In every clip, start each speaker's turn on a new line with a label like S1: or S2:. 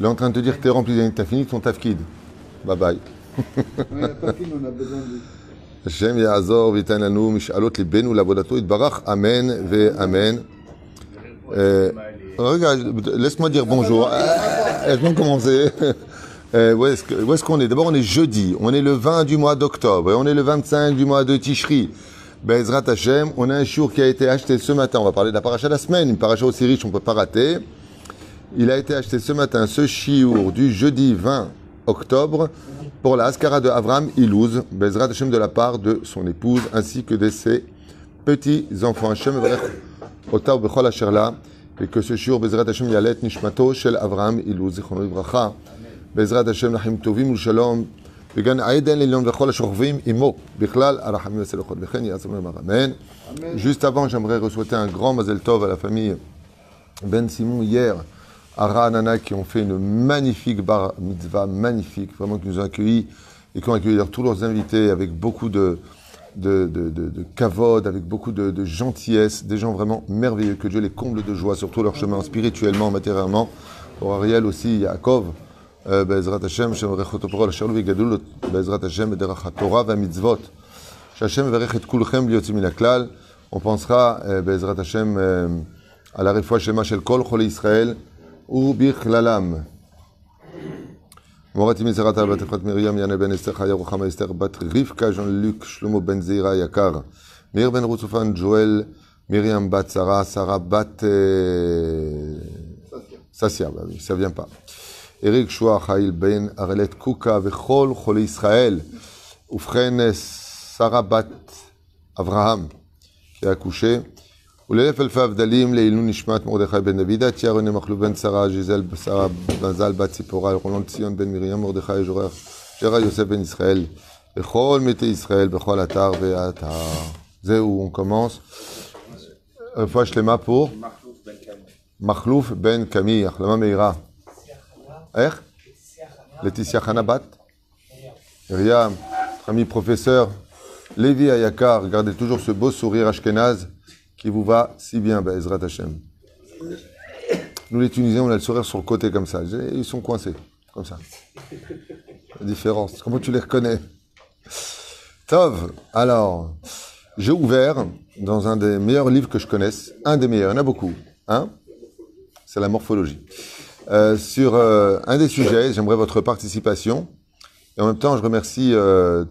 S1: Il est en train de te dire que t'es rempli d'années, t'as fini ton tafkid. Bye bye.
S2: On n'a pas fini, on a besoin de.
S1: השם יעזור וייתן לנו משאלות ליבנו לעבודתו יתברך, אמן ואמן. Euh, regarde, laisse-moi dire bonjour. Euh, Laisse-moi commencer. Euh, où est-ce que- où est-ce qu'on est D'abord, on est jeudi. On est le 20 du mois d'octobre et on est le 25 du mois de Tishri. Bezrat Hashem, on a un chiour qui a été acheté ce matin. On va parler de la paracha de la semaine. Une paracha aussi riche, on ne peut pas rater. Il a été acheté ce matin, ce chiour du jeudi 20 octobre, pour la Ascara de Avram Ilouz, Bezrat Hashem de la part de son épouse, ainsi que de ses petits-enfants. Hashem Evarech Ota Bechol Asher La, et que ce chiour, Bezrat Hashem Yalet Nishmato Shel Avram Ilouz, Zichrono Livracha, Bezrat Hashem Lahim Tovim Shalom, וגן עדן עליון וכל השוכבים עמו, בכלל הרחמים והסלחות, וכן יעזור להם אמן. Juste avant, j'aimerais souhaiter un grand Mazel Tov à la famille Ben Simon hier, Ara qui ont fait une magnifique bar mitzvah, magnifique, vraiment qui nous ont accueillis et qui ont accueilli tous leurs invités avec beaucoup de, de, de, de, cavode, avec beaucoup de, gentillesse, des gens vraiment merveilleux, que Dieu les comble de joie, surtout leur chemin spirituellement, matériellement. Pour Ariel aussi, Yaakov, euh, Bezrat Hashem, Shem Rechotopro, Shalvi Gadul, Bezrat Hashem, Derachat Torah, Vamitzvot. Shachem Verechet Kulchem, Liotzim On pensera, euh, Bezrat Hashem, euh, à la réfoua Shema Shel Kol, Chole Israël ou bichlalam. Morat Imizerat Albatechot Miriam, Yann Ben Esther, Chaya Esther, Bat Rivka, Jean-Luc, Shlomo Ben Zeira Yakar, Mir Ben Roussoufan, Joël, Myriam Bat Sarah, Sarah Bat euh, Sassia, bah oui, ça vient pas. Eric Choua, Chaïl Ben, Arelet Kouka, Vechol, Choli Israël, Oufren Sarah Bat Avraham, qui a accouché. ולאלף אלפי הבדלים לעילוי נשמת מרדכי בן דוידה, תיה רנה מחלוף בן שרה, ז'יזל שרה מזל בת ציפורה, רולון ציון בן מרים, מרדכי ז'ורח, שרה יוסף בן ישראל, וכל מתי ישראל בכל אתר ואתר. זהו, on commence. רפואה שלמה פה. מכלוף בן קמי, החלמה מהירה. איך? לטיסיה חנה בת? Myriam, notre ami professeur, Lévi Ayakar, regardez toujours ce beau sourire ashkenaz qui vous va si bien, Ezrat Hashem. Nous les Tunisiens, on a le sourire sur le côté comme ça. Ils sont coincés, comme ça. La différence, comment tu les reconnais? Tov, alors, j'ai ouvert dans un des meilleurs livres que je connaisse, un des meilleurs, il y en a beaucoup, hein? C'est la morphologie. Euh, sur euh, un des sujets, j'aimerais votre participation. Et en même temps, je remercie euh,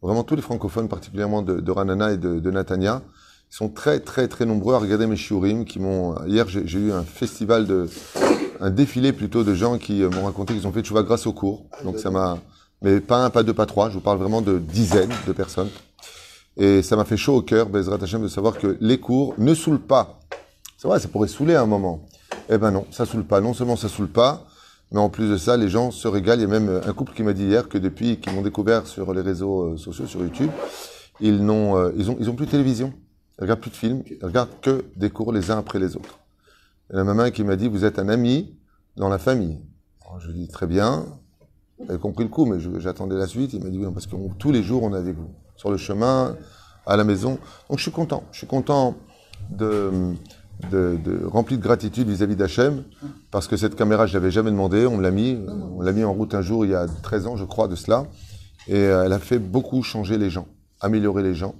S1: vraiment tous les francophones, particulièrement de, de Ranana et de, de Natania. Ils sont très, très, très nombreux à regarder mes shiurim qui m'ont... Hier, j'ai eu un festival de... un défilé plutôt de gens qui euh, m'ont raconté qu'ils ont fait tchouva grâce au cours. Donc ça m'a... Mais pas un, pas deux, pas trois. Je vous parle vraiment de dizaines de personnes. Et ça m'a fait chaud au cœur, Bezrat Hashem, de savoir que les cours ne saoulent pas. C'est vrai, ça pourrait saouler à un moment. Eh ben non, ça saoule pas. Non seulement ça saoule pas, mais en plus de ça, les gens se régalent. Il y a même euh, un couple qui m'a dit hier que depuis qu'ils m'ont découvert sur les réseaux euh, sociaux, sur YouTube, ils n'ont, ils ont, ils ont plus de télévision. Ils regardent plus de films. Ils regardent que des cours les uns après les autres. Et la maman qui m'a dit, vous êtes un ami dans la famille. Je lui dis très bien. Elle a compris le coup, mais j'attendais la suite. Il m'a dit oui, parce que tous les jours on est avec vous, sur le chemin, à la maison. Donc je suis content. Je suis content de, de, de rempli de gratitude vis-à-vis d'Hachem, parce que cette caméra, je l'avais jamais demandé. On me l'a mis, on l'a mis en route un jour il y a 13 ans, je crois, de cela, et euh, elle a fait beaucoup changer les gens, améliorer les gens.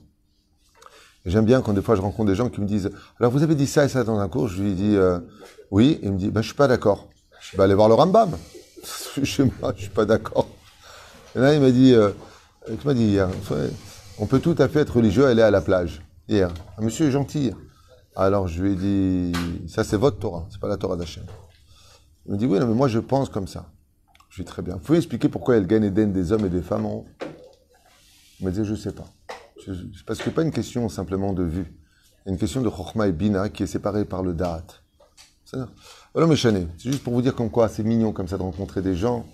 S1: J'aime bien quand des fois je rencontre des gens qui me disent alors vous avez dit ça et ça dans un cours, je lui dis euh, oui, il me dit ben je suis pas d'accord. Je vais aller voir le Rambam. Chez moi, je suis pas d'accord. Et là il m'a dit euh, tu m'as dit hier, ouais, on peut tout à fait être religieux et aller à la plage hier. Un monsieur est gentil. Alors je lui ai dit ça c'est votre Torah, c'est pas la Torah d'Hachem. Il me dit oui, non, mais moi je pense comme ça. Je lui dis très bien. Vous pouvez expliquer pourquoi il y a le Gan Eden des hommes et des femmes en haut Il me dit je sais pas. Parce que pas une question simplement de vue. Il y a une question de Chokhmah et Bina qui est séparée par le Da'at. Chanés. C'est juste pour vous dire comme quoi c'est mignon comme ça de rencontrer des gens.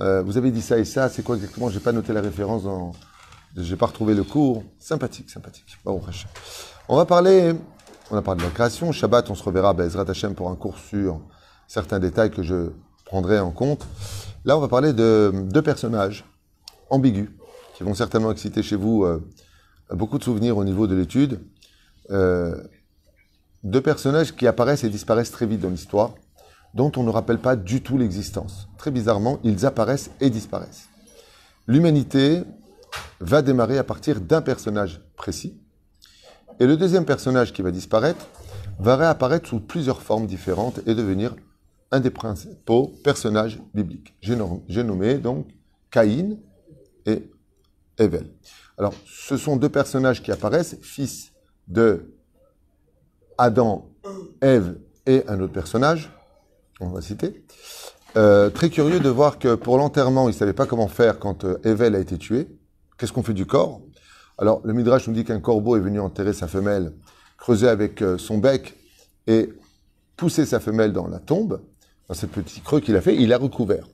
S1: Euh, vous avez dit ça et ça, c'est quoi exactement? J'ai pas noté la référence dans. J'ai pas retrouvé le cours. Sympathique, sympathique. On va parler. On a parlé de la création. Shabbat, on se reverra, Bezrat Hashem, pour un cours sur certains détails que je prendrai en compte. Là, on va parler de deux personnages ambigus qui vont certainement exciter chez vous euh, beaucoup de souvenirs au niveau de l'étude. Euh, deux personnages qui apparaissent et disparaissent très vite dans l'histoire. dont on ne rappelle pas du tout l'existence. Très bizarrement, ils apparaissent et disparaissent. L'humanité va démarrer à partir d'un personnage précis, et le deuxième personnage qui va disparaître va réapparaître sous plusieurs formes différentes et devenir un des principaux personnages bibliques. J'ai nommé donc Caïn et Evel. Alors, ce sont deux personnages qui apparaissent, fils de Adam, Ève et un autre personnage, on va citer. Euh, très curieux de voir que pour l'enterrement, il ne savait pas comment faire quand euh, Evel a été tué. Qu'est-ce qu'on fait du corps? Alors, le Midrash nous dit qu'un corbeau est venu enterrer sa femelle, creuser avec euh, son bec et pousser sa femelle dans la tombe, dans ce petit creux qu'il a fait, il a recouvert.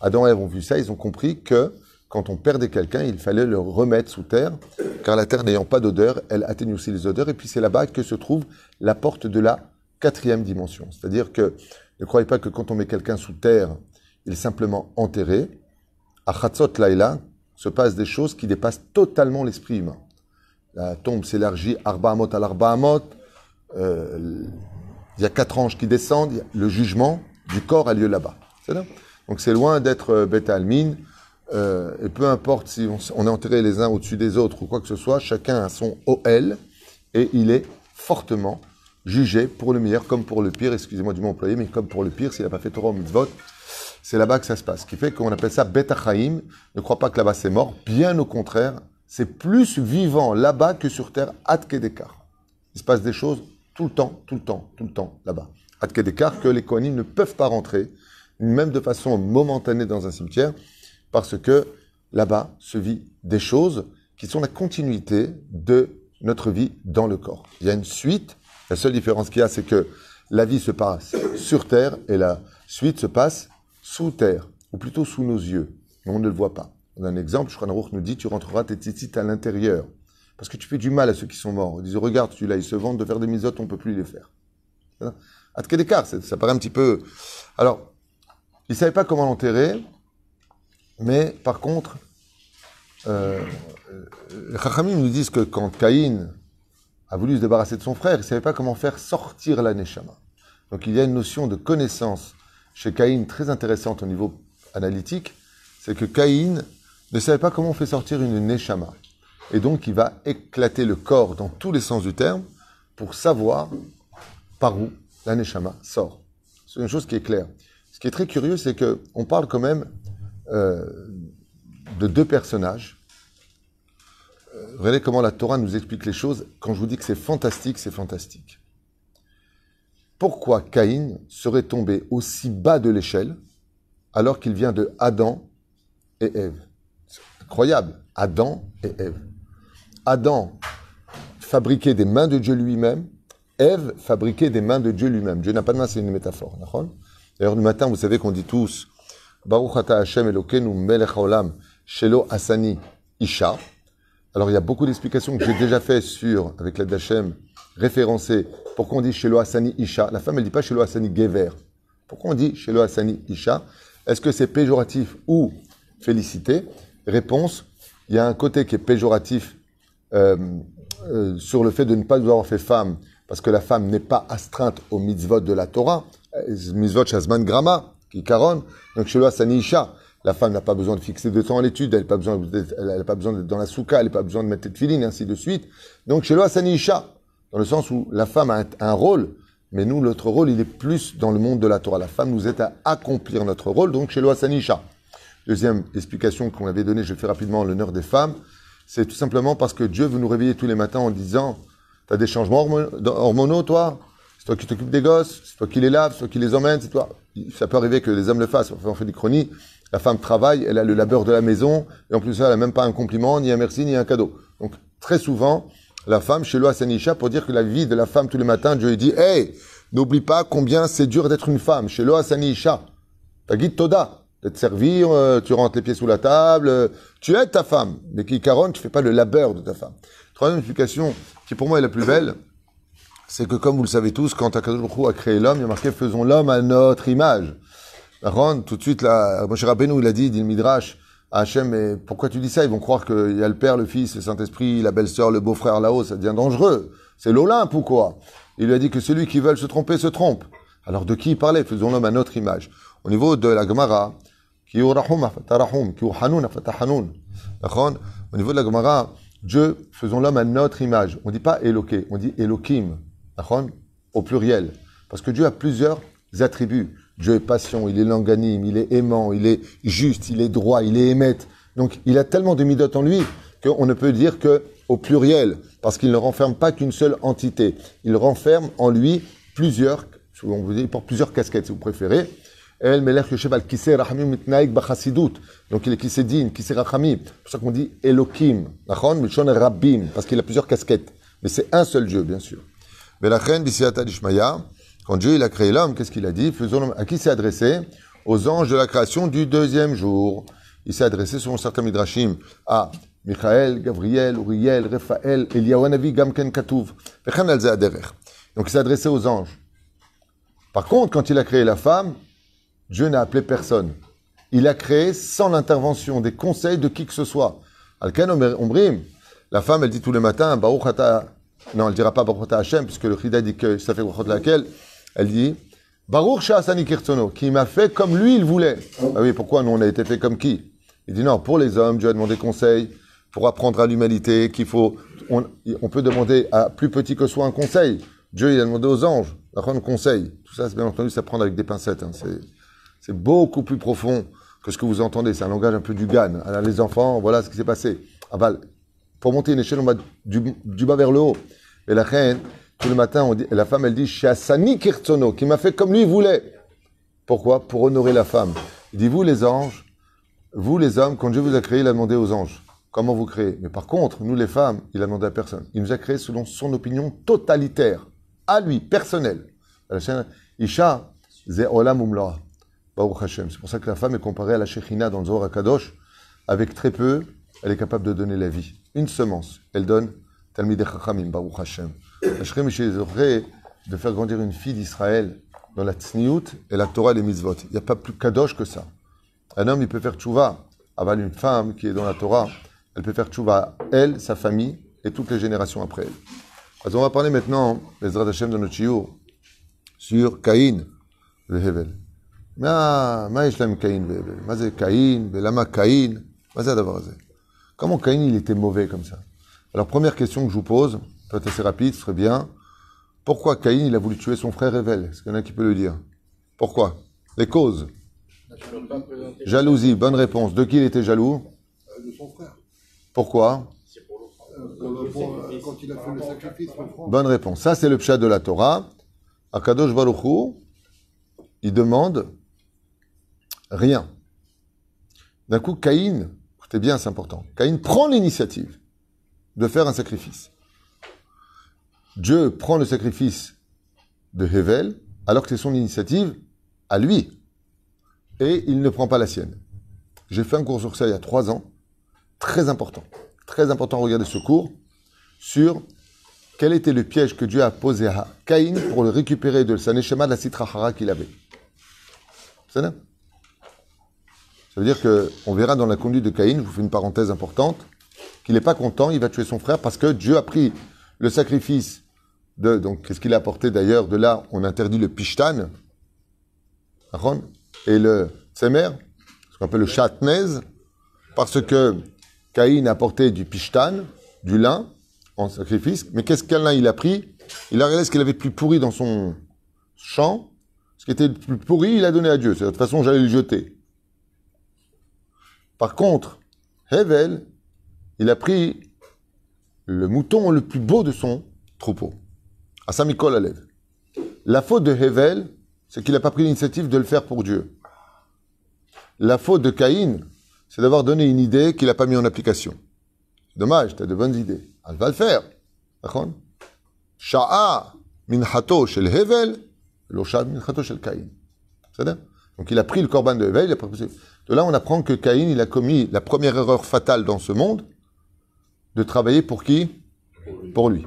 S1: Adam et Ève ont vu ça, ils ont compris que quand on perdait quelqu'un, il fallait le remettre sous terre, car la terre n'ayant pas d'odeur, elle atténue aussi les odeurs, et puis c'est là-bas que se trouve la porte de la quatrième dimension. C'est-à-dire que ne croyez pas que quand on met quelqu'un sous terre, il est simplement enterré. À Chatzot Laila se passent des choses qui dépassent totalement l'esprit humain. La tombe s'élargit Arba Amot à l'Arba Amot. Euh, il y a quatre anges qui descendent. Le jugement du corps a lieu là-bas. Donc c'est loin d'être euh, bêta almine. Euh, et peu importe si on, est enterré les uns au-dessus des autres ou quoi que ce soit, chacun a son OL et il est fortement jugé pour le meilleur comme pour le pire. Excusez-moi du mot employé, mais comme pour le pire, s'il n'a pas fait Torah mitzvot, c'est là-bas que ça se passe. Ce qui fait qu'on appelle ça Betachaim. Ne crois pas que là-bas c'est mort. Bien au contraire, c'est plus vivant là-bas que sur terre, Atkedekar. Il se passe des choses tout le temps, tout le temps, tout le temps là-bas. Atkedekar, que les Kohanim ne peuvent pas rentrer, même de façon momentanée dans un cimetière, parce que là-bas se vit des choses qui sont la continuité de notre vie dans le corps. Il y a une suite. La seule différence qu'il y a, c'est que la vie se passe sur terre et la suite se passe sous terre, ou plutôt sous nos yeux. Mais on ne le voit pas. On a un exemple, Shkran nous dit, tu rentreras tes tzitzit à l'intérieur. Parce que tu fais du mal à ceux qui sont morts. Ils disent, regarde, celui-là, ils se vendent de faire des misotes, on ne peut plus les faire. À quel écart, ça paraît un petit peu... Alors, ils ne savaient pas comment l'enterrer, mais par contre, euh, les Chachamim nous disent que quand Caïn a voulu se débarrasser de son frère, il ne savait pas comment faire sortir la Neshama. Donc il y a une notion de connaissance chez Caïn très intéressante au niveau analytique, c'est que Caïn ne savait pas comment on fait sortir une Neshama. Et donc il va éclater le corps dans tous les sens du terme pour savoir par où la Neshama sort. C'est une chose qui est claire. Ce qui est très curieux, c'est qu'on parle quand même euh, de deux personnages. Euh, regardez comment la Torah nous explique les choses. Quand je vous dis que c'est fantastique, c'est fantastique. Pourquoi Caïn serait tombé aussi bas de l'échelle alors qu'il vient de Adam et Ève? C'est incroyable. Adam et Ève. Adam fabriquait des mains de Dieu lui-même. Ève fabriquait des mains de Dieu lui-même. Dieu n'a pas de main, c'est une métaphore. D'ailleurs, du matin, vous savez qu'on dit tous Baruch ata Hashem Elokeinu melech haolam shelo asani isha. Alors, il y a beaucoup d'explications que j'ai déjà fait sur, avec l'aide d'Hachem, référencé pourquoi on dit chez Asani Isha? La femme, elle dit pas chez Asani Gever. Pourquoi on dit chez Asani Isha? Est-ce que c'est péjoratif ou félicité? Réponse il y a un côté qui est péjoratif euh, euh, sur le fait de ne pas avoir fait femme, parce que la femme n'est pas astreinte au mitzvot de la Torah, euh, mitzvot shazman grama, qui caronne. Donc chez Asani Isha. La femme n'a pas besoin de fixer de temps à l'étude, elle n'a pas besoin d'être dans la souka, elle n'a pas besoin de mettre de filine, ainsi de suite. Donc chez Asani Isha dans le sens où la femme a un rôle, mais nous, notre rôle, il est plus dans le monde de la Torah. La femme nous aide à accomplir notre rôle, donc chez Sanisha. Deuxième explication qu'on avait donnée, je fais rapidement l'honneur des femmes, c'est tout simplement parce que Dieu veut nous réveiller tous les matins en disant, tu as des changements hormonaux, toi? C'est toi qui t'occupes des gosses, c'est toi les laves, c'est toi les emmènes, c'est toi. Ça peut arriver que les hommes le fassent, on fait des chronies, la femme travaille, elle a le labeur de la maison, et en plus elle n'a même pas un compliment, ni un merci, ni un cadeau. Donc, très souvent, la femme chez Loa Sanisha pour dire que la vie de la femme tous les matins, Dieu lui dit Hey, n'oublie pas combien c'est dur d'être une femme. Chez Loa Sanisha, ta guide Toda, de te servir, euh, tu rentres les pieds sous la table, euh, tu aides ta femme. Mais qui caronne, tu fais pas le labeur de ta femme. Troisième explication, qui pour moi est la plus belle, c'est que comme vous le savez tous, quand Akadosh a créé l'homme, il a marqué Faisons l'homme à notre image. Ron, tout de suite, là, Moshe Rabbeinu, il a dit, dit le Midrash, Hachem, mais pourquoi tu dis ça? Ils vont croire qu'il y a le Père, le Fils, le Saint-Esprit, la belle-sœur, le beau-frère là-haut, ça devient dangereux. C'est l'Olympe ou quoi? Il lui a dit que celui qui veut se tromper se trompe. Alors de qui il parlait? Faisons l'homme à notre image. Au niveau de la Gemara, qui qui. Au niveau de la Gemara, Dieu, faisons l'homme à notre image. On ne dit pas Eloké, on dit Elokim, au pluriel. Parce que Dieu a plusieurs attributs. Dieu est patient, il est longanime, il est aimant, il est juste, il est droit, il est émette. Donc il a tellement de midotes en lui qu'on ne peut dire que au pluriel, parce qu'il ne renferme pas qu'une seule entité. Il renferme en lui plusieurs, on vous dit, pour plusieurs casquettes si vous préférez. El melech rachamim mitnaik b'chasidut. Donc il est kisei din, kisei rachamim. C'est pour ça qu'on dit Elohim. Nachon, milshon rabbim. Parce qu'il a plusieurs casquettes. Mais c'est un seul Dieu, bien sûr. Quand Dieu il a créé l'homme, qu'est-ce qu'il a dit? Faisons À qui s'est adressé? Aux anges de la création du deuxième jour. Il s'est adressé, selon certains midrashim, à Michael, Gabriel, Uriel, Raphaël, Eliyahu Gamken Katouv. Donc il s'est adressé aux anges. Par contre, quand il a créé la femme, Dieu n'a appelé personne. Il a créé sans l'intervention des conseils de qui que ce soit. Ombrim, la femme, elle dit tous les matins, Baruch non, elle dira pas Baruch Hashem, puisque le Chida dit que ça fait Baruch laquelle, elle dit, Baruch Sha'asani Kirtsono, qui m'a fait comme lui il voulait. Ah oui, pourquoi nous on a été fait comme qui? Il dit non, pour les hommes, Dieu a demandé conseil, pour apprendre à l'humanité, qu'il faut, on, peut demander à plus petit que soit un conseil. Dieu, il a demandé aux anges, un conseil. Tout ça, c'est bien entendu, ça prendre avec des pincettes. Hein. C'est, beaucoup plus profond que ce que vous entendez. C'est un langage un peu du GAN. Les enfants, voilà ce qui s'est passé. Ah bah, pour monter une échelle, on va du, bas vers le haut. Et la reine, tout le matin, on dit, la femme, elle dit, Shasani Kirtsono, qui m'a fait comme lui voulait. Pourquoi? Pour honorer la femme. Il dit, vous les anges, vous les hommes, quand Dieu vous a créé, il a demandé aux anges. Comment vous créez? Mais par contre, nous les femmes, il a demandé à personne. Il nous a créé selon son opinion totalitaire, à lui, personnelle. Isha, ze olam umloa. C'est pour ça que la femme est comparée à la Shechina dans le Zohar Kadosh. Avec très peu, elle est capable de donner la vie. Une semence, elle donne Talmid Chachamim, Baruch Hashem. Hashem de faire grandir une fille d'Israël dans la Tzniut et la Torah et les mitzvot. Il n'y a pas plus Kadosh que ça. Un homme, il peut faire tchouva. Aval une femme qui est dans la Torah, elle peut faire tchouva, elle, sa famille et toutes les générations après elle. Alors on va parler maintenant, les Hashem de notre sur Caïn et Hevel. מה יש להם קאין והבל? מה זה קאין ולמה קאין? מה זה הדבר הזה? Comment Caïn il était mauvais comme ça? Alors première question que je vous pose, peut-être assez rapide, ce serait bien. Pourquoi Caïn il a voulu tuer son frère Hevel Est-ce qu'il y en a qui peut le dire? Pourquoi? Les causes? Jalousie, bonne réponse. De qui il était jaloux?
S2: De son frère.
S1: Pourquoi?
S2: Quand il a fait le sacrifice
S1: Bonne réponse. Ça, c'est le pshat de la Torah. Akadosh Baruch il demande Rien. D'un coup, Caïn, écoutez bien, c'est important, Caïn prend l'initiative de faire un sacrifice. Dieu prend le sacrifice de Hevel, alors que c'est son initiative à lui. Et il ne prend pas la sienne. J'ai fait un cours sur ça il y a trois ans, très important. Très important, regardez ce cours, sur quel était le piège que Dieu a posé à Caïn pour le récupérer de sa de la citrahara qu'il avait. C'est ça veut dire qu'on verra dans la conduite de Caïn, je vous fais une parenthèse importante, qu'il n'est pas content, il va tuer son frère parce que Dieu a pris le sacrifice de. Donc, qu'est-ce qu'il a apporté d'ailleurs De là, on interdit le pishtan, et le tsemer, ce qu'on appelle le chatnez, parce que Caïn a apporté du pishtan, du lin, en sacrifice. Mais qu'est-ce qu'un lin il a pris? Il a réalisé ce qu'il avait de plus pourri dans son champ. Ce qui était le plus pourri, il a donné à Dieu. De toute façon, j'allais le jeter. Par contre, Hevel, il a pris le mouton le plus beau de son troupeau. À Samikol Alev. La faute de Hevel, c'est qu'il n'a pas pris l'initiative de le faire pour Dieu. La faute de Caïn, c'est d'avoir donné une idée qu'il n'a pas mis en application. Dommage, tu as de bonnes idées. Elle va le faire. Sha'a minhato shel Hevel, lo sha'a minhato shel Caïn. C'est-à-dire donc il a pris le corban de Hevel, de là on apprend que Caïn, il a commis la première erreur fatale dans ce monde, de travailler pour qui? Pour lui.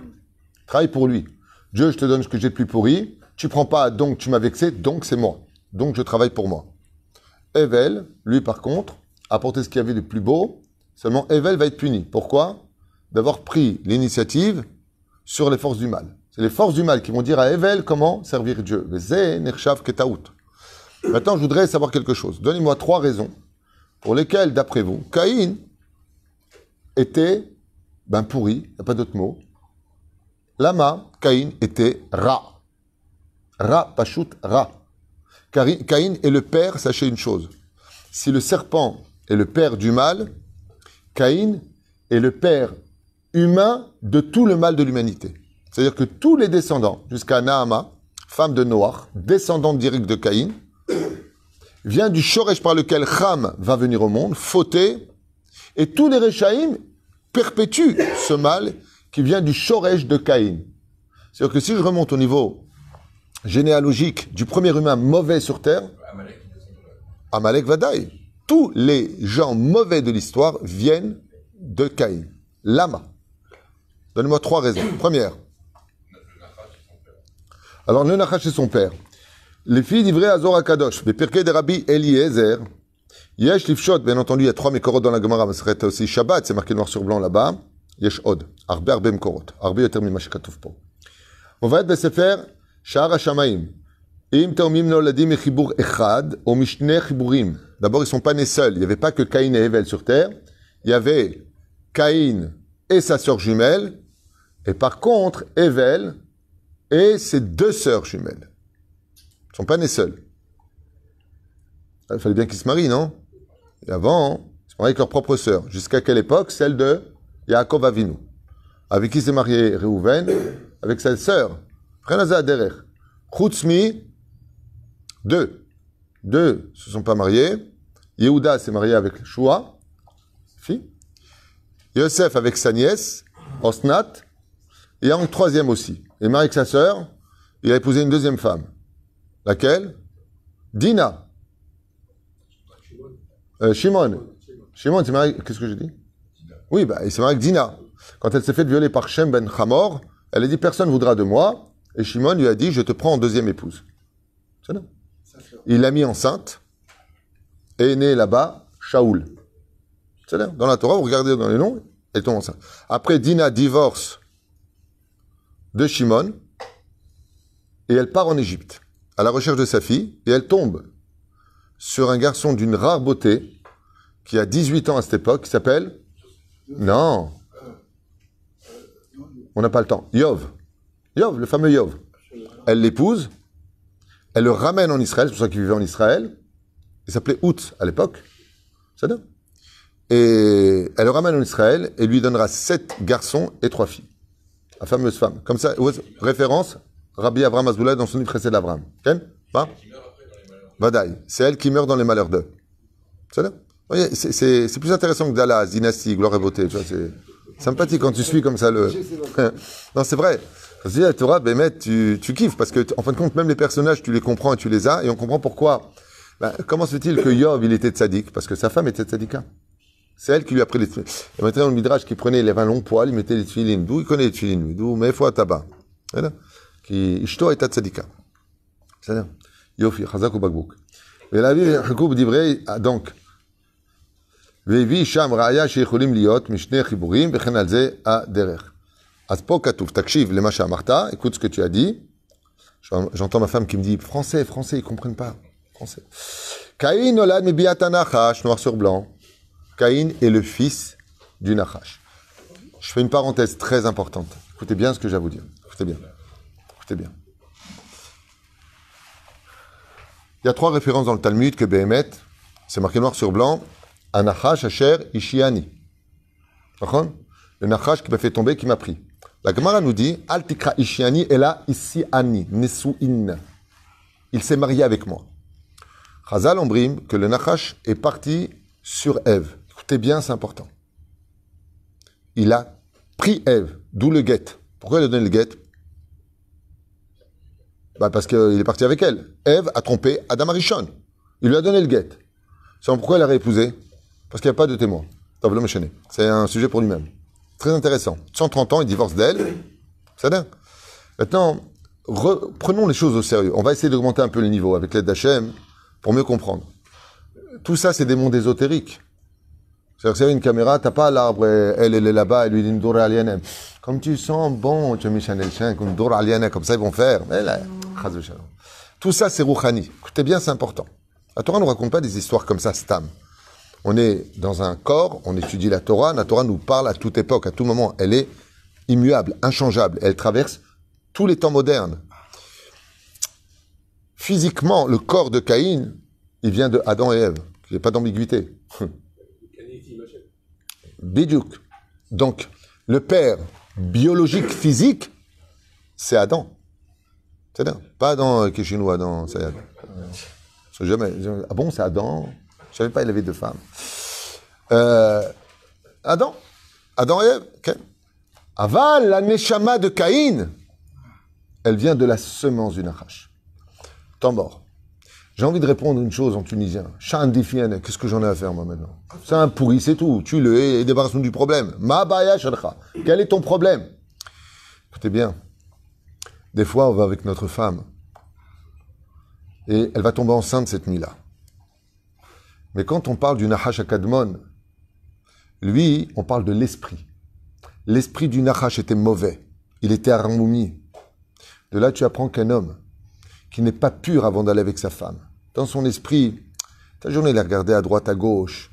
S1: Travaille pour lui. Dieu, je te donne ce que j'ai de plus pourri, tu prends pas, donc tu m'as vexé, donc c'est moi. Donc je travaille pour moi. Evel, lui par contre, a apporté ce qu'il y avait de plus beau, seulement Evel va être puni. Pourquoi? D'avoir pris l'initiative sur les forces du mal. C'est les forces du mal qui vont dire à Evel comment servir Dieu. Maintenant, je voudrais savoir quelque chose. Donnez-moi trois raisons pour lesquelles, d'après vous, Caïn était ben, pourri, il n'y a pas d'autre mot. Lama, Caïn était Ra. Ra, Pashut, Ra. Caïn est le père, sachez une chose. Si le serpent est le père du mal, Caïn est le père humain de tout le mal de l'humanité. C'est-à-dire que tous les descendants, jusqu'à Nahama, femme de Noach, descendante directe de Caïn, vient du Shoresh par lequel Cham va venir au monde, fauté, et tous les Rechaïm perpétuent ce mal qui vient du Shoresh de Caïn. C'est-à-dire que si je remonte au niveau généalogique du premier humain mauvais sur terre, Amalek Vadaï, tous les gens mauvais de l'histoire viennent de Caïn. Lama. Donnez-moi trois raisons. Première. Alors, le est son père. Les filles d'Ivré Azor Akadosh, les Pirkei de Rabbi Eliezer, Yesh Lifshot, bien entendu, il y a trois Mekorot dans la Gemara, mais ce serait aussi Shabbat, c'est marqué noir sur blanc là-bas. Yesh Od, Arbe Arbe Mekorot, Arbe Yoter Mima Po. On va être Besefer, Shahar HaShamayim. Im Taumim Noladim Echad, Mishne Chiburim. D'abord, ils sont pas nés seuls. Il n'y avait pas que Caïn et Evel sur terre. Il y avait Caïn et sa sœur jumelle. Et par contre, Evel et ses deux sœurs jumelles. Sont pas nés seuls. Il fallait bien qu'ils se marient, non? Et avant, ils se mariaient avec leur propre sœur. Jusqu'à quelle époque? Celle de Yaakov Avinu. Avec qui s'est marié Réhouven? Avec sa sœur. Renaza Derer. Chutzmi, deux. Deux se sont pas mariés. Yehuda s'est marié avec Shua, fille. Yosef avec sa nièce, Osnat. Et un troisième aussi. Il est marié avec sa sœur. Il a épousé une deuxième femme. Laquelle? Dina. Euh, Shimon. Shimon marié. Qu'est-ce que j'ai dit Oui, bah, il s'est marié avec Dina. Quand elle s'est faite violer par Shem ben Hamor, elle a dit Personne voudra de moi. Et Shimon lui a dit Je te prends en deuxième épouse. C'est là. Il l'a mis enceinte. Et est né là-bas Shaoul. C'est là. Dans la Torah, vous regardez dans les noms, elle tombe enceinte. Après, Dina divorce de Shimon. Et elle part en Égypte à la recherche de sa fille. Et elle tombe sur un garçon d'une rare beauté qui a 18 ans à cette époque, qui s'appelle Non. On n'a pas le temps. Yov. Yov, le fameux Yov. Elle l'épouse, elle le ramène en Israël, c'est pour ça qu'il vivait en Israël. Il s'appelait Out à l'époque. Ça Et elle le ramène en Israël et lui donnera sept garçons et trois filles. La fameuse femme. Comme ça, référence, Rabbi Abraham Azoulay dans son livre. Ken Pas Vadaï. C'est elle qui meurt dans les malheurs d'eux. C'est ça c'est plus intéressant que Dallas, Dynastie, Gloire et Beauté. C'est sympathique quand tu suis comme ça le. non, c'est vrai. Que la Torah, tu, tu kiffes, parce que, en fin de compte, même les personnages, tu les comprends et tu les as, et on comprend pourquoi. Ben, comment se fait-il que Yov, il était tzaddik Parce que sa femme était tzadika. C'est elle qui lui a pris les tefilines. A dans le midrash qui prenait, les avait un long poil, il mettait les tefilines. D'où il connaît les tefilines, d'où, mais faut à tabac. Qui, ishto est tzadika. C'est-à-dire, yofi, chazak ou bagbouk. Et la vie, Hakoub divrei, donc, והביא שם ראיה שיכולים להיות משני חיבורים, וכן על זה הדרך. אז פה כתוב, תקשיב למה שאמרת, écoute ce que tu as dit. J'entends ma femme qui me dit, français, français, ils comprennent pas. Français. Caïn olad mibiat nachash, noir sur blanc. Caïn est le fils du nachash. Je fais une parenthèse très importante. Écoutez bien ce que j'ai à vous dire. Écoutez bien. Bien. Il y a trois références dans le Talmud que Behemet, c'est marqué noir sur blanc, Anachash Asher Ishiani. Le Nachash qui m'a fait tomber, qui m'a pris. La Gemara nous dit Al tikra Ishiani et là ici Ani, in. Il s'est marié avec moi. Chazal Ombrim, que le Nachash est parti sur Ève. Écoutez bien, c'est important. Il a pris Ève, d'où le guet. Pourquoi il a donné le guet? Bah Parce qu'il est parti avec elle. Ève a trompé Adam Arishon. Il lui a donné le guet. C'est pourquoi elle a réépousé Parce qu'il n'y a pas de témoin. C'est un sujet pour lui-même. Très intéressant. 130 ans, il divorce d'elle. C'est dingue. Maintenant, prenons les choses au sérieux. On va essayer d'augmenter un peu le niveau avec l'aide d'Hachem pour mieux comprendre. Tout ça, c'est des mondes ésotériques. C'est-à-dire que une caméra, t'as pas l'arbre, elle, elle est là-bas, elle lui dit une alienne. Comme tu sens bon, tu as mis Chanel 5, une alienne, comme ça ils vont faire. Tout ça, c'est rouhani. Écoutez bien, c'est important. La Torah ne raconte pas des histoires comme ça, stam. On est dans un corps, on étudie la Torah, la Torah nous parle à toute époque, à tout moment. Elle est immuable, inchangeable. Elle traverse tous les temps modernes. Physiquement, le corps de Caïn, il vient de Adam et Ève. Il n'y a pas d'ambiguïté. Bidjouk. Donc, le père biologique physique, c'est Adam. C'est Adam. Pas euh, est chinois, Adam, c'est Adam. Euh, jamais. Ah bon, c'est Adam? Je savais pas, il avait deux femmes. Euh, Adam. Adam et Ève. ok. Aval, la neshama de Caïn, elle vient de la semence du Nachash. Mort. J'ai envie de répondre une chose en tunisien. Chandifienne, qu'est-ce que j'en ai à faire moi maintenant? C'est un pourri, c'est tout. Tue-le et, débarrasse-nous du problème. Ma baya. Quel est ton problème? Écoutez bien. Des fois, on va avec notre femme et elle va tomber enceinte cette nuit-là. Mais quand on parle du Nahash Akadmon, lui, on parle de l'esprit. L'esprit du Nahash était mauvais. Il était harmonie. De là, tu apprends qu'un homme qui n'est pas pur avant d'aller avec sa femme, dans son esprit, ta journée, il a regardé à droite, à gauche,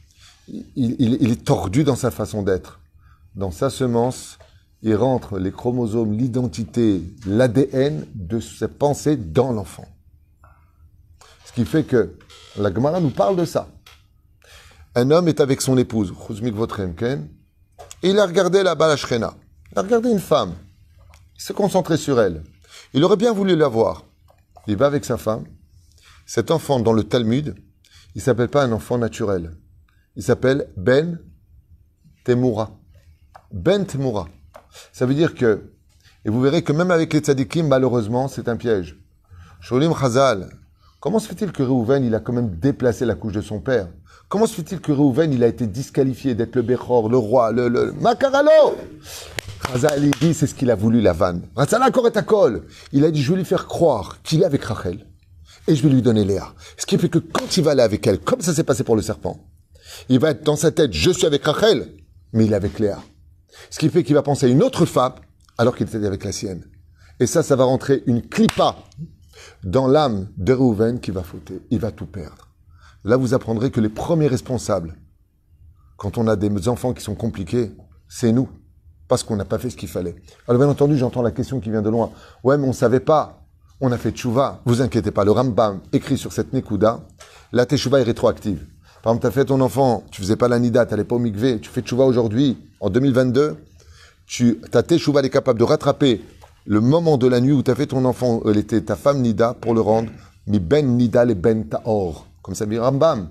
S1: il est tordu dans sa façon d'être. Dans sa semence, il rentre les chromosomes, l'identité, l'ADN de ses pensées dans l'enfant. Ce qui fait que la Gemara nous parle de ça. Un homme est avec son épouse, et il a regardé la Shrena. Il a regardé une femme. Il s'est concentré sur elle. Il aurait bien voulu la voir. Il va avec sa femme. Cet enfant, dans le Talmud, il s'appelle pas un enfant naturel. Il s'appelle Ben Temura. Ben Temura. Ça veut dire que, et vous verrez que même avec les tzadikim, malheureusement, c'est un piège. Sholim Chazal, comment se fait-il que Reuven, il a quand même déplacé la couche de son père? Comment se fait-il que Reuven, il a été disqualifié d'être le Bechor, le roi, le, le Makaralo? Chazal, il dit, c'est ce qu'il a voulu, la vanne. Il a dit, je vais lui faire croire qu'il est avec Rachel. Et je vais lui donner Léa. Ce qui fait que quand il va aller avec elle, comme ça s'est passé pour le serpent, il va être dans sa tête, je suis avec Rachel, mais il est avec Léa. Ce qui fait qu'il va penser à une autre femme, alors qu'il était avec la sienne. Et ça, ça va rentrer une clipa dans l'âme de Reuven qui va fauter. Il va tout perdre. Là, vous apprendrez que les premiers responsables, quand on a des enfants qui sont compliqués, c'est nous. Parce qu'on n'a pas fait ce qu'il fallait. Alors, bien entendu, j'entends la question qui vient de loin. Ouais, mais on savait pas. On a fait tchouva. Vous inquiétez pas. Le Rambam écrit sur cette Nekuda, la teshuva est rétroactive. Par exemple, tu as fait ton enfant, tu faisais pas la nida, tu n'allais pas au mikvé, tu fais tchouva aujourd'hui, en 2022, tu, ta teshuva est capable de rattraper le moment de la nuit où tu as fait ton enfant, elle était ta femme nida, pour le rendre, mi ben nida le ben taor. Comme ça dit Rambam.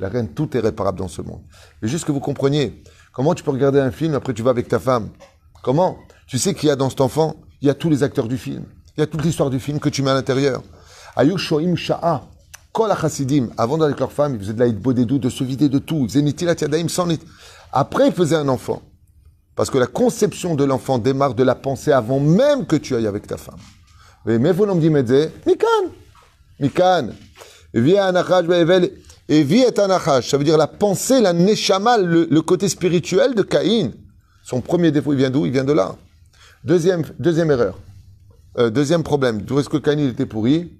S1: La reine, tout est réparable dans ce monde. Mais juste que vous compreniez, comment tu peux regarder un film, après tu vas avec ta femme? Comment? Tu sais qu'il y a dans cet enfant, il y a tous les acteurs du film. Il y a toute l'histoire du film que tu mets à l'intérieur. Ayuk shoim sha'a. Kol hasidim, avant d'aller avec leur femme, ils faisaient de la hitbodedou, de se vider de tout. Ils faisaient nitilat yadaim sans nit. Après, ils faisaient un enfant. Parce que la conception de l'enfant démarre de la pensée avant même que tu ailles avec ta femme. Mais Mikan. Mikan. Et vi et anachash. Ça veut dire la pensée, la neshama, le, le côté spirituel de Caïn. Son premier défaut, il vient d'où? Il vient de là. Deuxième, deuxième erreur. Euh, deuxième problème. D'où est-ce que Caïn était pourri?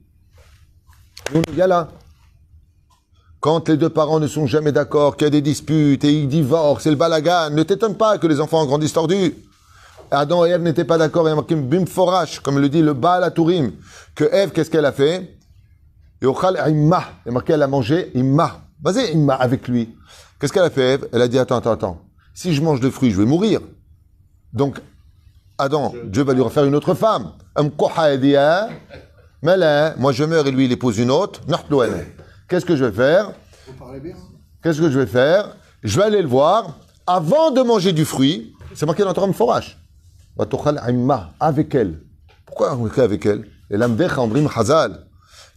S1: Quand les deux parents ne sont jamais d'accord, qu'il y a des disputes et ils divorcent, c'est le balagan, ne t'étonne pas que les enfants grandissent tordus. Adam et Ève n'étaient pas d'accord, il y a marqué bimforash, comme le dit le Baal à Tourim, que Ève, qu'est-ce qu'elle a fait? Yochal imma, il y a marqué elle a mangé imma. Vas-y, imma avec lui. Qu'est-ce qu'elle a fait Ève? Elle a dit attends, attends, attends. Si je mange de fruits, je vais mourir. Donc, Adam, Dieu va lui refaire une autre femme. Mais là, moi je meurs et lui il épouse une autre. Qu'est-ce que je vais faire. Qu'est-ce que je vais faire Je vais aller le voir avant de manger du fruit. C'est marqué dans le Forash. Avec elle. Pourquoi avec elle Et andrim hazal.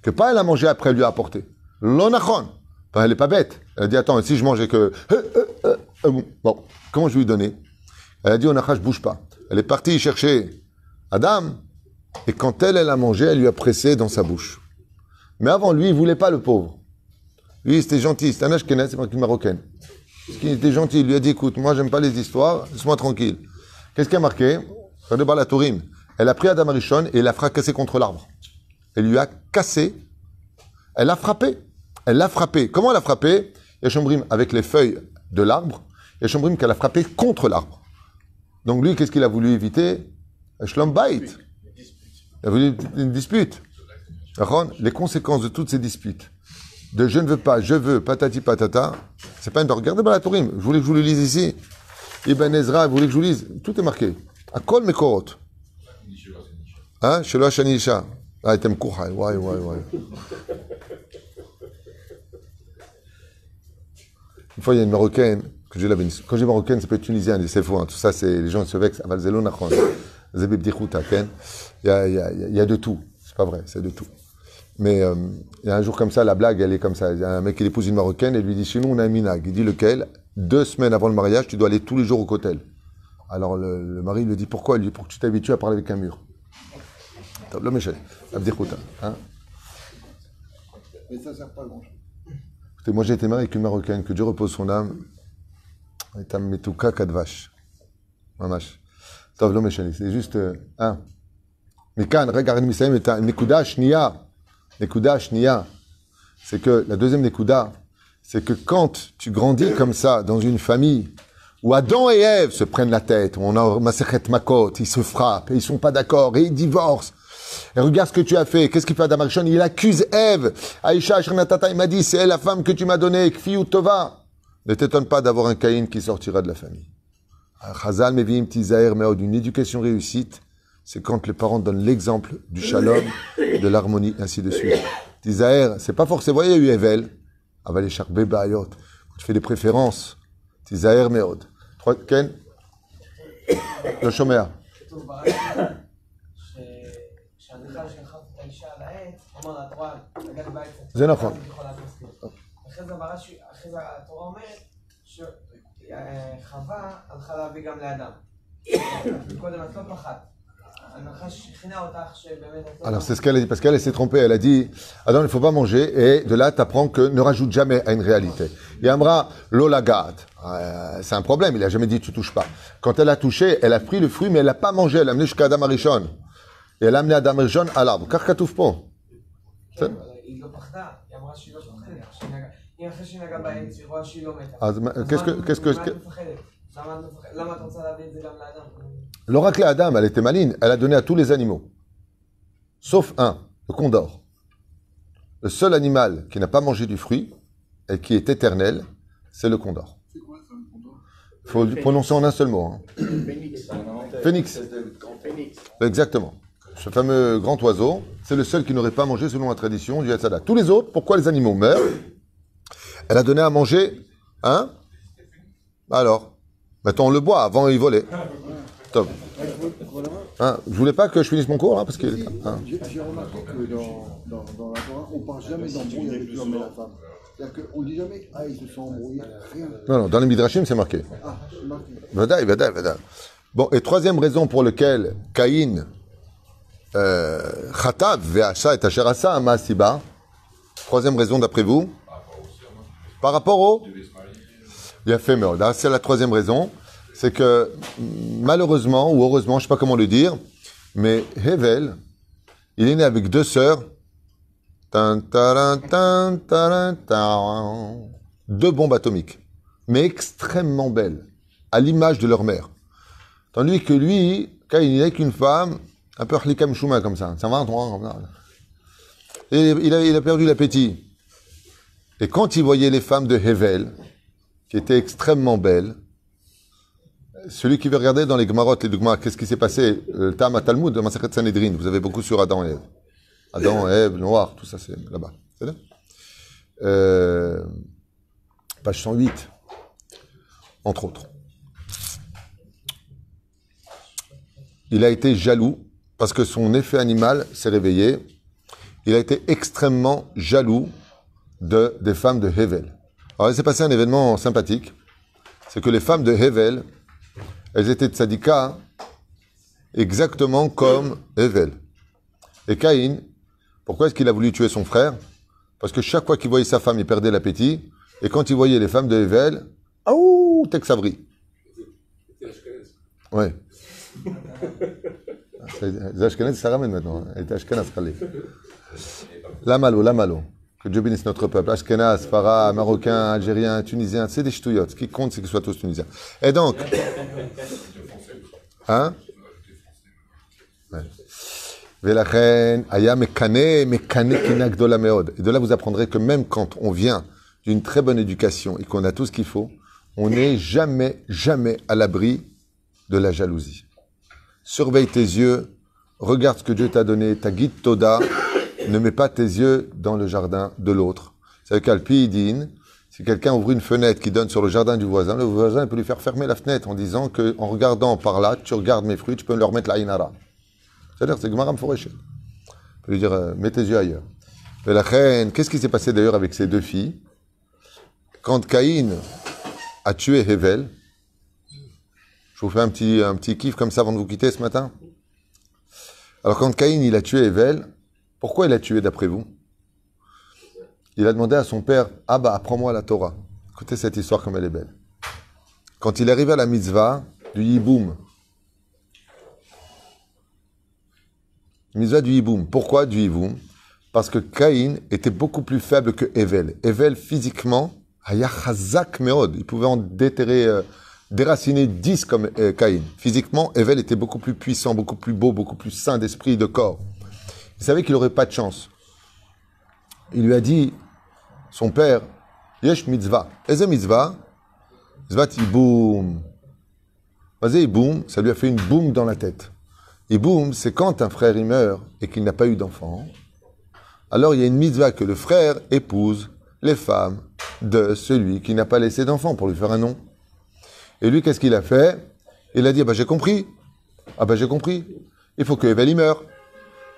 S1: Que pas elle a mangé après elle lui a apporté. L'onachon. Elle est pas bête. Elle a dit attends, si je mangeais que. Euh, euh, euh, Bon, comment je vais lui donner? Elle a dit onacha, je bouge pas. Elle est partie chercher Adam. Et quand elle, elle a mangé, elle lui a pressé dans sa bouche. Mais avant lui, il voulait pas le pauvre. Lui, c'était gentil. C'était un Ashkenaz, c'est pas une marocaine. Parce qu'il était gentil. Il lui a dit écoute, moi, j'aime pas les histoires, laisse-moi tranquille. Qu'est-ce qui a marqué? Regardez la Tourim. Elle a pris Adam Arishon et l'a fracassé contre l'arbre. Elle lui a cassé. Elle l'a frappé. Elle l'a frappé. Comment elle a frappé? Yashomrim avec les feuilles de l'arbre. Yashomrim qu'elle a frappé contre l'arbre. Donc lui, qu'est-ce qu'il a voulu éviter? Shlom Bait. Il voulu une dispute. Les conséquences de toutes ces disputes, de je ne veux pas, je veux, patati patata, c'est pas une regardez la Tourim. Je voulais que je vous le lise ici? Ibn Ezra, vous voulez que je vous lise? Tout est marqué. À Kol Mekorot. Hein? Shelo Hashani Isha. Ah, Etem Kuchai. Ouais, ouais, ouais. Une fois, il y a une Marocaine que j'ai la bénisse. Quand j'ai Marocaine, ça peut être tunisien, c'est faux. Hein. Tout ça, c'est les gens se vexent. Aval Zelo Nachon. Il y a, il y, a, il y a de tout. C'est pas vrai, c'est de tout. Mais euh, il y a un jour comme ça, la blague, elle est comme ça. Il y a un mec qui épouse une Marocaine et lui dit Chez nous, on a un minag. Il dit lequel? Deux semaines avant le mariage, tu dois aller tous les jours au cotel. Alors le, le mari lui dit Pourquoi? Il lui dit Pour que tu t'habitues à parler avec un mur. L'homme est Abdichouta. Hein
S2: Mais ça sert pas à grand chose.
S1: Écoutez, moi j'ai été marié avec une Marocaine, que Dieu repose son âme. Et un metouka kadvash. Mamash. Tov est C'est juste. Hein. Mais quand, regarde, Misaïm est un Nekuda. C'est que la deuxième Nekuda, c'est que quand tu grandis comme ça dans une famille où Adam et Ève se prennent la tête, on a Masechet Makot, ils se frappent, et ils sont pas d'accord, et ils divorcent. Et regarde ce que tu as fait. Qu'est-ce qu'il fait Adam Arishon? Il accuse Ève. Aïcha il m'a dit, c'est la femme que tu m'as donnée, Kfiou Tova. Ne t'étonne pas d'avoir un Caïn qui sortira de la famille. Chazal Mevim Tizaer Meod, une éducation réussite, c'est quand les parents donnent l'exemple du shalom, de l'harmonie, ainsi de suite. Tizaer, c'est pas forcément, voyez, il y a eu Evel, Aval Echarbé Bayot, quand tu fais des préférences. Tizaer Meod. Trois, Ken Le chômeur.
S3: כתוב ברש"י, ש- שהזכר שחט את האישה על העץ, אמר לה, התורה, נגעת בעץ.
S1: זה נכון.
S3: אז את יכולה להסכים. אחרי זה ברש"י, אחרי זה התורה אומרת שחווה הלכה להביא גם לאדם. קודם את לא פחדת. הנחש שכנע אותך שבאמת את לא...
S1: Alors c'est ce qu'elle a dit, parce qu'elle elle s'est trompée. Elle a dit, Adam, il ne faut pas manger. Et de là, tu apprends que ne rajoute jamais à une réalité. Yamra, l'olagat. Euh, c'est un problème. Il a jamais dit, tu touches pas. Quand elle a touché, elle a pris le fruit, mais elle l'a pas mangé. Elle a amené jusqu'à Adam Arishon. Et elle a amené Adam Arishon à l'arbre. Car katouf po.
S3: כן, אבל היא לא פחדה, היא אמרה שהיא לא מפחדת. שהיא נגעה- אם אחרי שהיא נגעה בעץ, היא רואה שהיא לא מתה.
S1: אז מה-
S3: אז
S1: qu'est-ce que-
S3: מה-
S1: qu'est-ce que-
S3: ממה את מפחדת? למה את מפחדת? lama את רוצה להביא את זה גם לאדם?
S1: L'aura que la Adam, elle était maligne. Elle a donné à tous les animaux. Sauf un, le condor. Le seul animal qui n'a pas mangé du fruit et qui est éternel, c'est le condor.
S2: C'est quoi ça, le contour
S1: Il faut le prononcer en un seul mot. hein. Phénix. Exactement. Ce fameux grand oiseau, c'est le seul qui n'aurait pas mangé selon la tradition du Hatzada. Tous les autres, pourquoi les animaux meurent Elle a donné à manger, hein? Alors, maintenant on le boit, avant il volait. Top. Hein, je voulais pas que je finisse mon cours là, parce que. hein?
S2: J'ai remarqué que dans, dans, dans la Torah, on parle jamais d'embrouille avec l'homme et la femme. C'est-à-dire qu'on dit jamais, ah, ils se sont embrouillés, rien.
S1: Non, non, dans les Midrashim, c'est marqué.
S2: Ah, c'est marqué.
S1: Vadaï, vadaï, vadaï. Bon, et troisième raison pour laquelle Caïn euh, chatav ve'asha et asher asa ama siba. Troisième raison d'après vous Par rapport au Il a C'est la troisième raison. C'est que malheureusement, ou heureusement, je ne sais pas comment le dire, mais Hevel, il est né avec deux sœurs. Deux bombes atomiques, mais extrêmement belles, à l'image de leur mère. Tandis que lui, quand il n'est qu'une femme, un peu hlikam chouma comme ça. Ça va, il a perdu l'appétit. Et quand il voyait les femmes de Hevel, qui étaient extrêmement belles, celui qui veut regarder dans les Gemarot, les Dogmas, qu'est-ce qui s'est passé? Le Tam à Talmud, de Masachet Sanhedrin, vous avez beaucoup sur Adam et Ève. Adam, Ève, Noir, tout ça, c'est là-bas. Euh, Page 108, entre autres. Il a été jaloux parce que son effet animal s'est réveillé. Il a été extrêmement jaloux de, des femmes de Hevel. Alors, il s'est passé un événement sympathique. C'est que les femmes de Hevel, elles étaient tzadika exactement comme Hevel. Et Caïn, pourquoi est-ce qu'il a voulu tuer son frère? Parce que chaque fois qu'il voyait sa femme, il perdait l'appétit. Et quand il voyait les femmes de Hevel, Ah ouh, Tex Avery. Ouais. Les Ashkenaz, ça ramène maintenant. Était Ashkenaz, Khalil. La malo, la malo. Que Dieu bénisse notre peuple. Ashkenaz, Farah, Marocain, Algérien, Tunisien, c'est des ch'touillottes. Ce qui compte, c'est qu'ils soient tous Tunisiens. Et donc. Hein? Ouais. Et de là, vous apprendrez que même quand on vient d'une très bonne éducation et qu'on a tout ce qu'il faut, on n'est jamais, jamais à l'abri de la jalousie. Surveille tes yeux, regarde ce que Dieu t'a donné, ta guide Toda, ne mets pas tes yeux dans le jardin de l'autre. C'est qu'Alpidine, si quelqu'un ouvre une fenêtre qui donne sur le jardin du voisin, le voisin peut lui faire fermer la fenêtre en disant que en regardant par là, tu regardes mes fruits, tu peux leur mettre la inara. C'est-à-dire, c'est Gmaram Foreshet. On peut lui dire, euh, mets tes yeux ailleurs. La reine, qu'est-ce qui s'est passé d'ailleurs avec ces deux filles? Quand Caïn a tué Hevel, je vous fais un petit, un petit kiff comme ça avant de vous quitter ce matin. Alors quand Caïn il a tué Hevel, pourquoi il a tué d'après vous? Il a demandé à son père, ah bah apprends-moi la Torah. Écoutez cette histoire comme elle est belle. Quand il arrive à la mitzvah du Yiboum, Mitzvah du Yiboum. Pourquoi du Yiboum? Parce que Caïn était beaucoup plus faible que Evel. Evel, physiquement, Hayachazak Meod. Il pouvait en déterrer, euh, déraciner 10 comme euh, Caïn. Physiquement, Evel était beaucoup plus puissant, beaucoup plus beau, beaucoup plus sain d'esprit et de corps. Il savait qu'il n'aurait pas de chance. Il lui a dit, son père, Yesh mitzvah. Eze mitzvah, mitzvah Yiboum. Vas-y, boum, ça lui a fait une boum dans la tête. Et boum, c'est quand un frère il meurt et qu'il n'a pas eu d'enfant, alors il y a une mitzvah que le frère épouse les femmes de celui qui n'a pas laissé d'enfant pour lui faire un nom. Et lui, qu'est-ce qu'il a fait? Il a dit, ah bah j'ai compris. Ah bah j'ai compris. Il faut que Evel meure.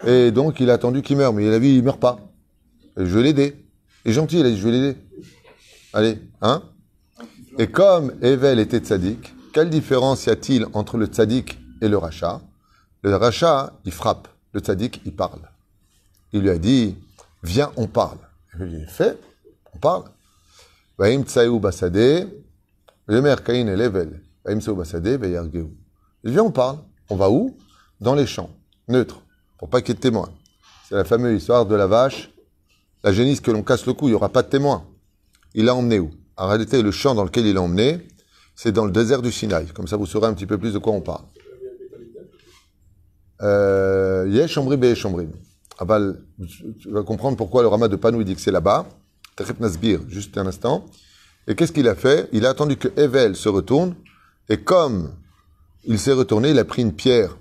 S1: Et donc il a attendu qu'il meure, mais il a vu, il meurt pas. Et je vais l'aider. Et gentil, il a dit, je vais l'aider. Allez, hein? Et comme Evel était tzaddik, quelle différence y a-t-il entre le tzaddik et le rachat le rachat, il frappe. Le tzaddik, il parle. Il lui a dit, viens, on parle. Il lui a dit, fait, on parle. Vaim tsaïou basade, le maire Caïn est level. Vaim tsaïou basade, veyargeu. Viens, on parle. On va où? Dans les champs, neutre, pour pas qu'il y ait de témoins. C'est la fameuse histoire de la vache, la génisse que l'on casse le cou, il n'y aura pas de témoins. Il l'a emmené où? En réalité, le champ dans lequel il l'a emmené, c'est dans le désert du Sinaï. Comme ça, vous saurez un petit peu plus de quoi on parle. Euh, Yesh Beyesh Ombrim. Aval, tu vas comprendre pourquoi le Rama de Panou dit que c'est là-bas. Tachep Nasbir, juste un instant. Et qu'est-ce qu'il a fait? Il a attendu que Evel se retourne. Et comme il s'est retourné, il a pris une pierre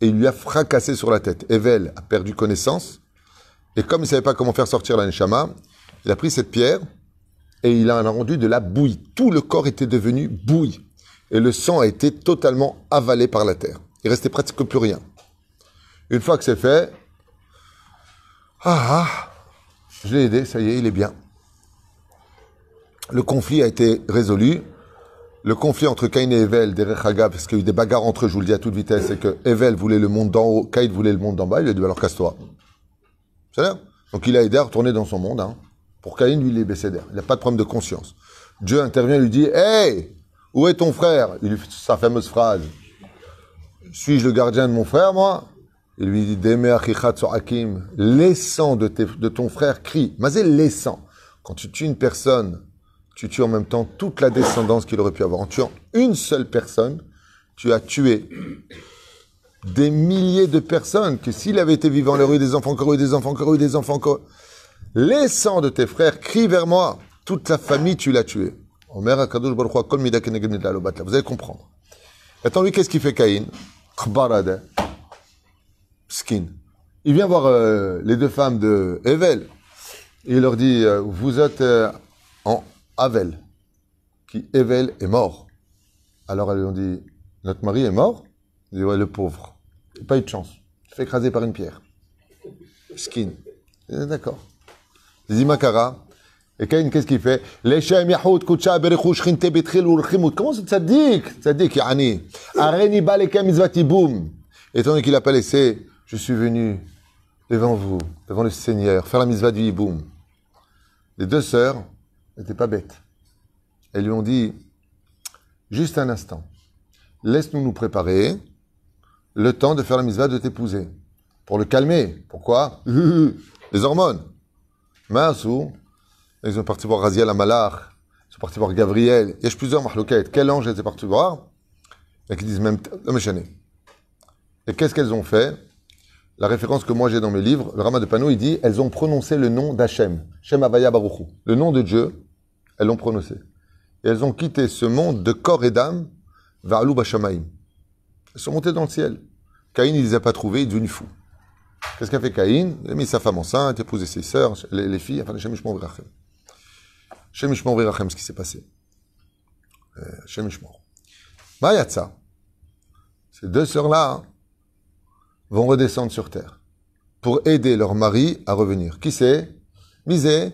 S1: et il lui a fracassé sur la tête. Evel a perdu connaissance. Et comme il ne savait pas comment faire sortir la Neshama, il a pris cette pierre et il en a rendu de la bouille. Tout le corps était devenu bouille. Et le sang a été totalement avalé par la terre. Il restait presque plus rien. Une fois que c'est fait, ah, ah, je l'ai aidé, ça y est, il est bien. Le conflit a été résolu. Le conflit entre Caïn et Evel, derech Hagav, parce qu'il y a eu des bagarres entre eux, je vous le dis à toute vitesse, c'est que Evel voulait le monde d'en haut, Caïn voulait le monde d'en bas, il a dit alors casse-toi. C'est là Donc il a aidé à retourner dans son monde. Hein. Pour Caïn, lui, il est baissé d'air. Il n'a pas de problème de conscience. Dieu intervient lui dit Hey, où est ton frère? Il lui fait sa fameuse phrase Suis-je le gardien de mon frère, moi? Il lui dit, les sangs de, de ton frère crie. Mazé, les sangs. Quand tu tues une personne, tu tues en même temps toute la descendance qu'il aurait pu avoir. En tuant une seule personne, tu as tué des milliers de personnes que s'il avait été vivant, il aurait eu des enfants, encore eu des enfants, encore eu des enfants, encore. Les sangs de tes frères crient vers moi. Toute la famille, tu l'as tué. Vous allez comprendre. Attends, lui, qu'est-ce qu'il fait, Caïn? skin. Il vient voir euh, les deux femmes de Evel. Il leur dit, euh, vous êtes euh, en Avel, qui Evel est mort. Alors elles lui ont dit, notre mari est mort Il dit, ouais, le pauvre. Il pas eu de chance. Il fait écraser par une pierre. Skin. D'accord. Il dit, Makara. Et Caïn, qu'est-ce qu'il fait? Comment ça tzaddik Tzaddik, yani. Areni balekem izvatiboum. Étant donné qu'il n'a pas laissé je suis venu devant vous, devant le Seigneur, faire la mitzvah du hiboum. Les deux sœurs n'étaient pas bêtes. Elles lui ont dit, juste un instant. Laisse-nous nous préparer le temps de faire la mitzvah de t'épouser. Pour le calmer. Pourquoi? Les hormones. Maasou, ils sont partis voir Raziel Amalach, ils sont partis voir Gabriel. Il y a plusieurs mahloukettes. Quel ange étaient partis voir? Et qui disent même, Et qu'est-ce qu'elles ont fait? La référence que moi j'ai dans mes livres, le Rama de Pano, il dit, elles ont prononcé le nom d'Hachem. Shem Avaya Baruchu. Le nom de Dieu, elles l'ont prononcé. Et elles ont quitté ce monde de corps et d'âme vers Bashamaim. Elles sont montées dans le ciel. Caïn, il les a pas trouvées, il est devenu fou. Qu'est-ce qu'a fait Caïn? Il a mis sa femme enceinte, épousé ses sœurs, les, les filles, enfin, Shem Ishmor Virachem. Shem Virachem, ce qui s'est passé. Euh, Shem Ishmor. Mayatsa. Ces deux sœurs-là vont redescendre sur terre pour aider leur mari à revenir. Qui c'est? Misé.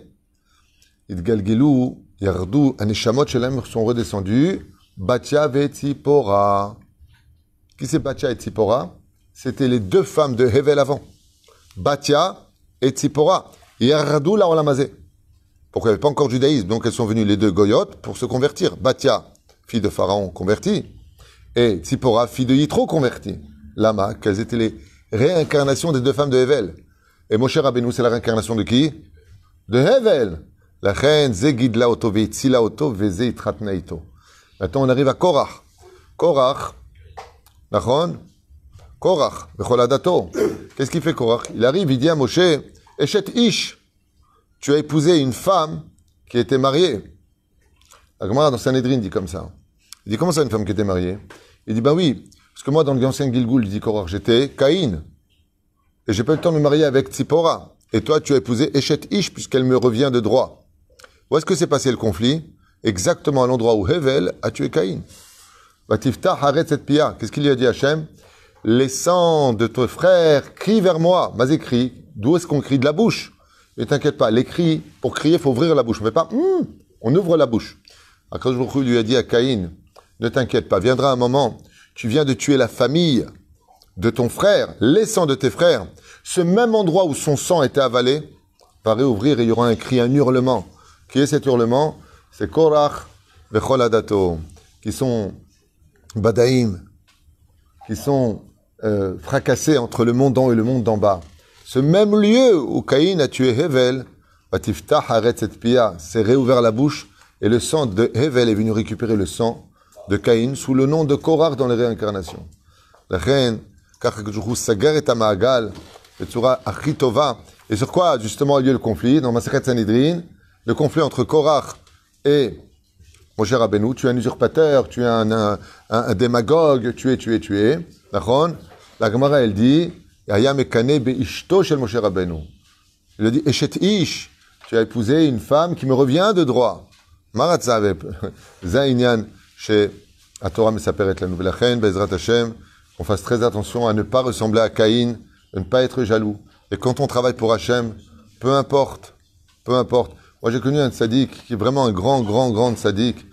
S1: Idgalgilou, Yardou, Anishamot Shelem sont redescendus. Batia et Tzipora. Qui c'est Batia et Tzipora C'était les deux femmes de Hevel avant. Batia et Tzipora. Yardou la Olamazé. Pourquoi il n'y avait pas encore judaïsme? Donc elles sont venues les deux goyotes pour se convertir. Batia, fille de Pharaon convertie. Et Tzipora, fille de Yitro convertie. Lama, quelles étaient les réincarnations des deux femmes de Hevel? Et Moshe Rabbeinu, c'est la réincarnation de qui? De Hevel. La reine Zegidla Oto Veitzila Oto Veze Itratnaito. Maintenant, on arrive à Korach. Korach, Nachon Korach. Qu'est-ce qu'il fait Korach? Il arrive, il dit à Moshe, Eshet Ish, tu as épousé une femme qui était mariée. La Gemara dans Sanhedrin dit comme ça. Il dit, comment ça une femme qui était mariée? Il dit, bah oui, parce que moi, dans le ancien Gilgul, il dit Korach, j'étais Caïn. Et j'ai pas eu le temps de me marier avec Tzipora. Et toi, tu as épousé Eshet Ish, puisqu'elle me revient de droit. Où est-ce que s'est passé le conflit? Exactement à l'endroit où Hevel a tué Caïn. Qu'est-ce qu'il lui a dit Hachem? Les sangs de ton frère crient vers moi. Mas écrit. D'où est-ce qu'on crie De la bouche? Ne t'inquiète pas, les cris, pour crier, faut ouvrir la bouche. On fait pas, Hum on ouvre la bouche. Akash lui a dit à Caïn, ne t'inquiète pas, viendra un moment, tu viens de tuer la famille de ton frère, les sangs de tes frères. Ce même endroit où son sang était avalé va réouvrir et il y aura un cri, un hurlement. Qui est cet hurlement C'est Korach Vecholadato, qui sont Badaïm, qui sont euh, fracassés entre le monde d'en haut et le monde d'en bas. Ce même lieu où Caïn a tué Hevel, Batiftah Haretz Pia, s'est réouvert la bouche et le sang de Hevel est venu récupérer le sang de Caïn sous le nom de Korach dans les réincarnations. La reine, Sagar et. Et sur quoi justement a lieu le conflit? Dans Maseret Sanhedrin, le conflit entre Korach et Rabbeinu, tu es un usurpateur, tu es un, un, démagogue, tu es, tu es, tu es. La Gemara, elle dit, shel Moshe Rabbeinu. Il dit, Eshet Ish, tu as épousé une femme qui me revient de droit. Maratzav, Zainyan, chez la Torah Mesaperet la nouvelle reine, Bezrat Hashem, qu'on fasse très attention à ne pas ressembler à Caïn, de ne pas être jaloux. Et quand on travaille pour Hachem, peu importe, peu importe. Moi, j'ai connu un sadique qui est vraiment un grand, grand, grand sadique.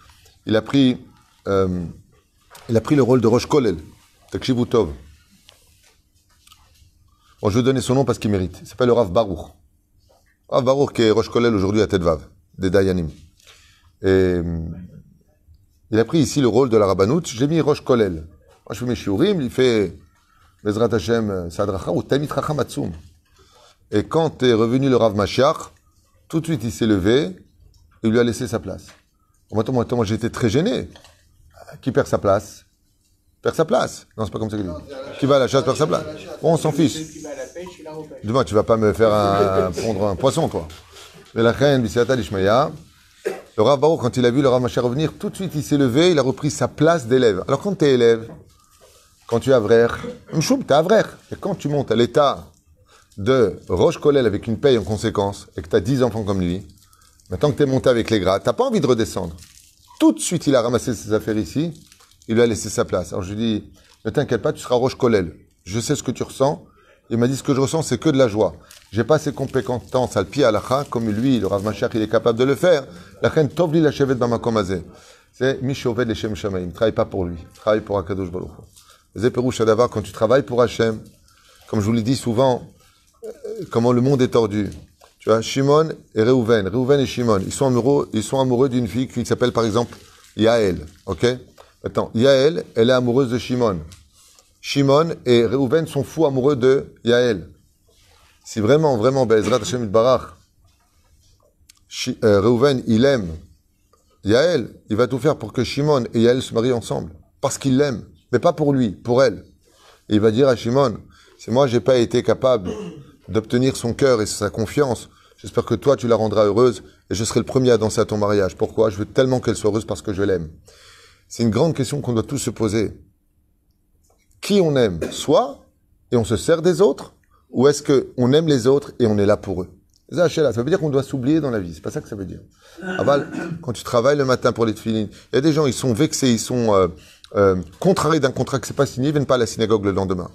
S1: Il a pris, euh, il a pris le rôle de Rosh Kolel, Tov. Bon, je vais donner son nom parce qu'il mérite. Il s'appelle le Rav Baruch. Rav Baruch qui est Rosh Kolel aujourd'hui à Tedvav, des Dayanim. Et il a pris ici le rôle de la rabbanout. J'ai mis Rosh Kolel. Moi, je fais mes shiurim, il fait Bezrat Hashem Sadracha ou Tamit Racham Et quand est revenu le Rav Mashiach, tout de suite, il s'est levé, il lui a laissé sa place. Moi, moi, moi j'étais très gêné. Qui perd sa place Perd sa place. Non, c'est pas comme ça qu'il dit. Qui va à la chasse perd sa place. Bon, on s'en fiche. Demain, tu vas pas me faire un, pondre un poisson, toi. Mais la reine, le Rav quand il a vu le Rav revenir, tout de suite, il s'est levé, il a repris sa place d'élève. Alors, quand tu es élève, quand tu es avraire, mchoum, tu es avraire. Et quand tu montes à l'état de Roche Kolel avec une paye en conséquence et que tu as 10 enfants comme lui, maintenant que tu es monté avec les gras, tu pas envie de redescendre. Tout de suite, il a ramassé ses affaires ici, il lui a laissé sa place. Alors je lui dis, ne t'inquiète pas, tu seras Roche Kolel. Je sais ce que tu ressens. Il m'a dit, ce que je ressens, c'est que de la joie. J'ai pas ses compétences à le pied à la comme lui, le Rav Machar, il est capable de le faire. La reine Tovli la chevet Bamakomazé. C'est Mishovet les Shem Shamaim. Travaille pas pour lui. Travaille pour Akadosh Baruch. Shadavar, quand tu travailles pour Hachem, comme je vous l'ai dit souvent, comment le monde est tordu. Tu vois, Shimon et Reuven, Reuven et Shimon, ils sont amoureux, ils sont amoureux d'une fille qui s'appelle par exemple Yael, ok? Attends, Yael, elle est amoureuse de Shimon. Shimon et Reuven sont fous amoureux de Yael. Si vraiment, vraiment, Bezrat Hashem Barach, euh, Reuven, il aime Yael, il va tout faire pour que Shimon et Yael se marient ensemble. Parce qu'il l'aime. Mais pas pour lui, pour elle. Et il va dire à Shimon, si moi j'ai pas été capable d'obtenir son cœur et sa confiance, j'espère que toi tu la rendras heureuse et je serai le premier à danser à ton mariage. Pourquoi? Je veux tellement qu'elle soit heureuse parce que je l'aime. C'est une grande question qu'on doit tous se poser. Qui on aime? Soit, et on se sert des autres, ou est-ce qu'on aime les autres et on est là pour eux? Ça veut dire qu'on doit s'oublier dans la vie. C'est pas ça que ça veut dire. Aval, quand tu travailles le matin pour les tefilines, il y a des gens, ils sont vexés, ils sont euh, euh, contrariés d'un contrat qui s'est pas signé, ils viennent pas à la synagogue le lendemain.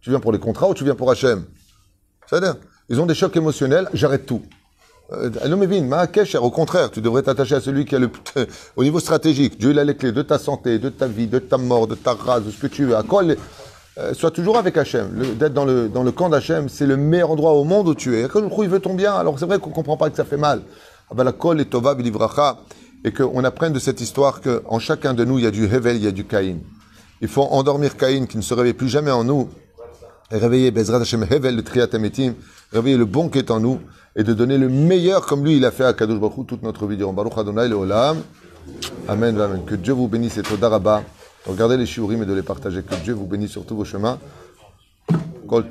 S1: Tu viens pour les contrats ou tu viens pour Hachem? C'est-à-dire, ils ont des chocs émotionnels, j'arrête tout. Euh, au contraire, tu devrais t'attacher à celui qui a le au niveau stratégique. Dieu il a les clés de ta santé, de ta vie, de ta mort, de ta race, de ce que tu veux. À quoi euh, sois toujours avec Hachem. D'être dans le, dans le camp d'Hachem, c'est le meilleur endroit au monde où tu es. Quand il veut ton bien, alors c'est vrai qu'on comprend pas que ça fait mal. Ah ben, la kol et tova et qu'on apprenne de cette histoire qu'en chacun de nous, il y a du Hevel, il y a du Caïn. Il faut endormir Caïn qui ne se réveille plus jamais en nous et réveiller Bezrat Hashem Hevel, le Triatametim, réveiller le bon qui est en nous et de donner le meilleur comme lui il a fait à Kadosh Baruch toute notre vie. Baruch Adonai le. Amen, amen. Que Dieu vous bénisse et Todaraba. Regardez les shiurim et de les partager. Que Dieu vous bénisse sur tous vos chemins. Kol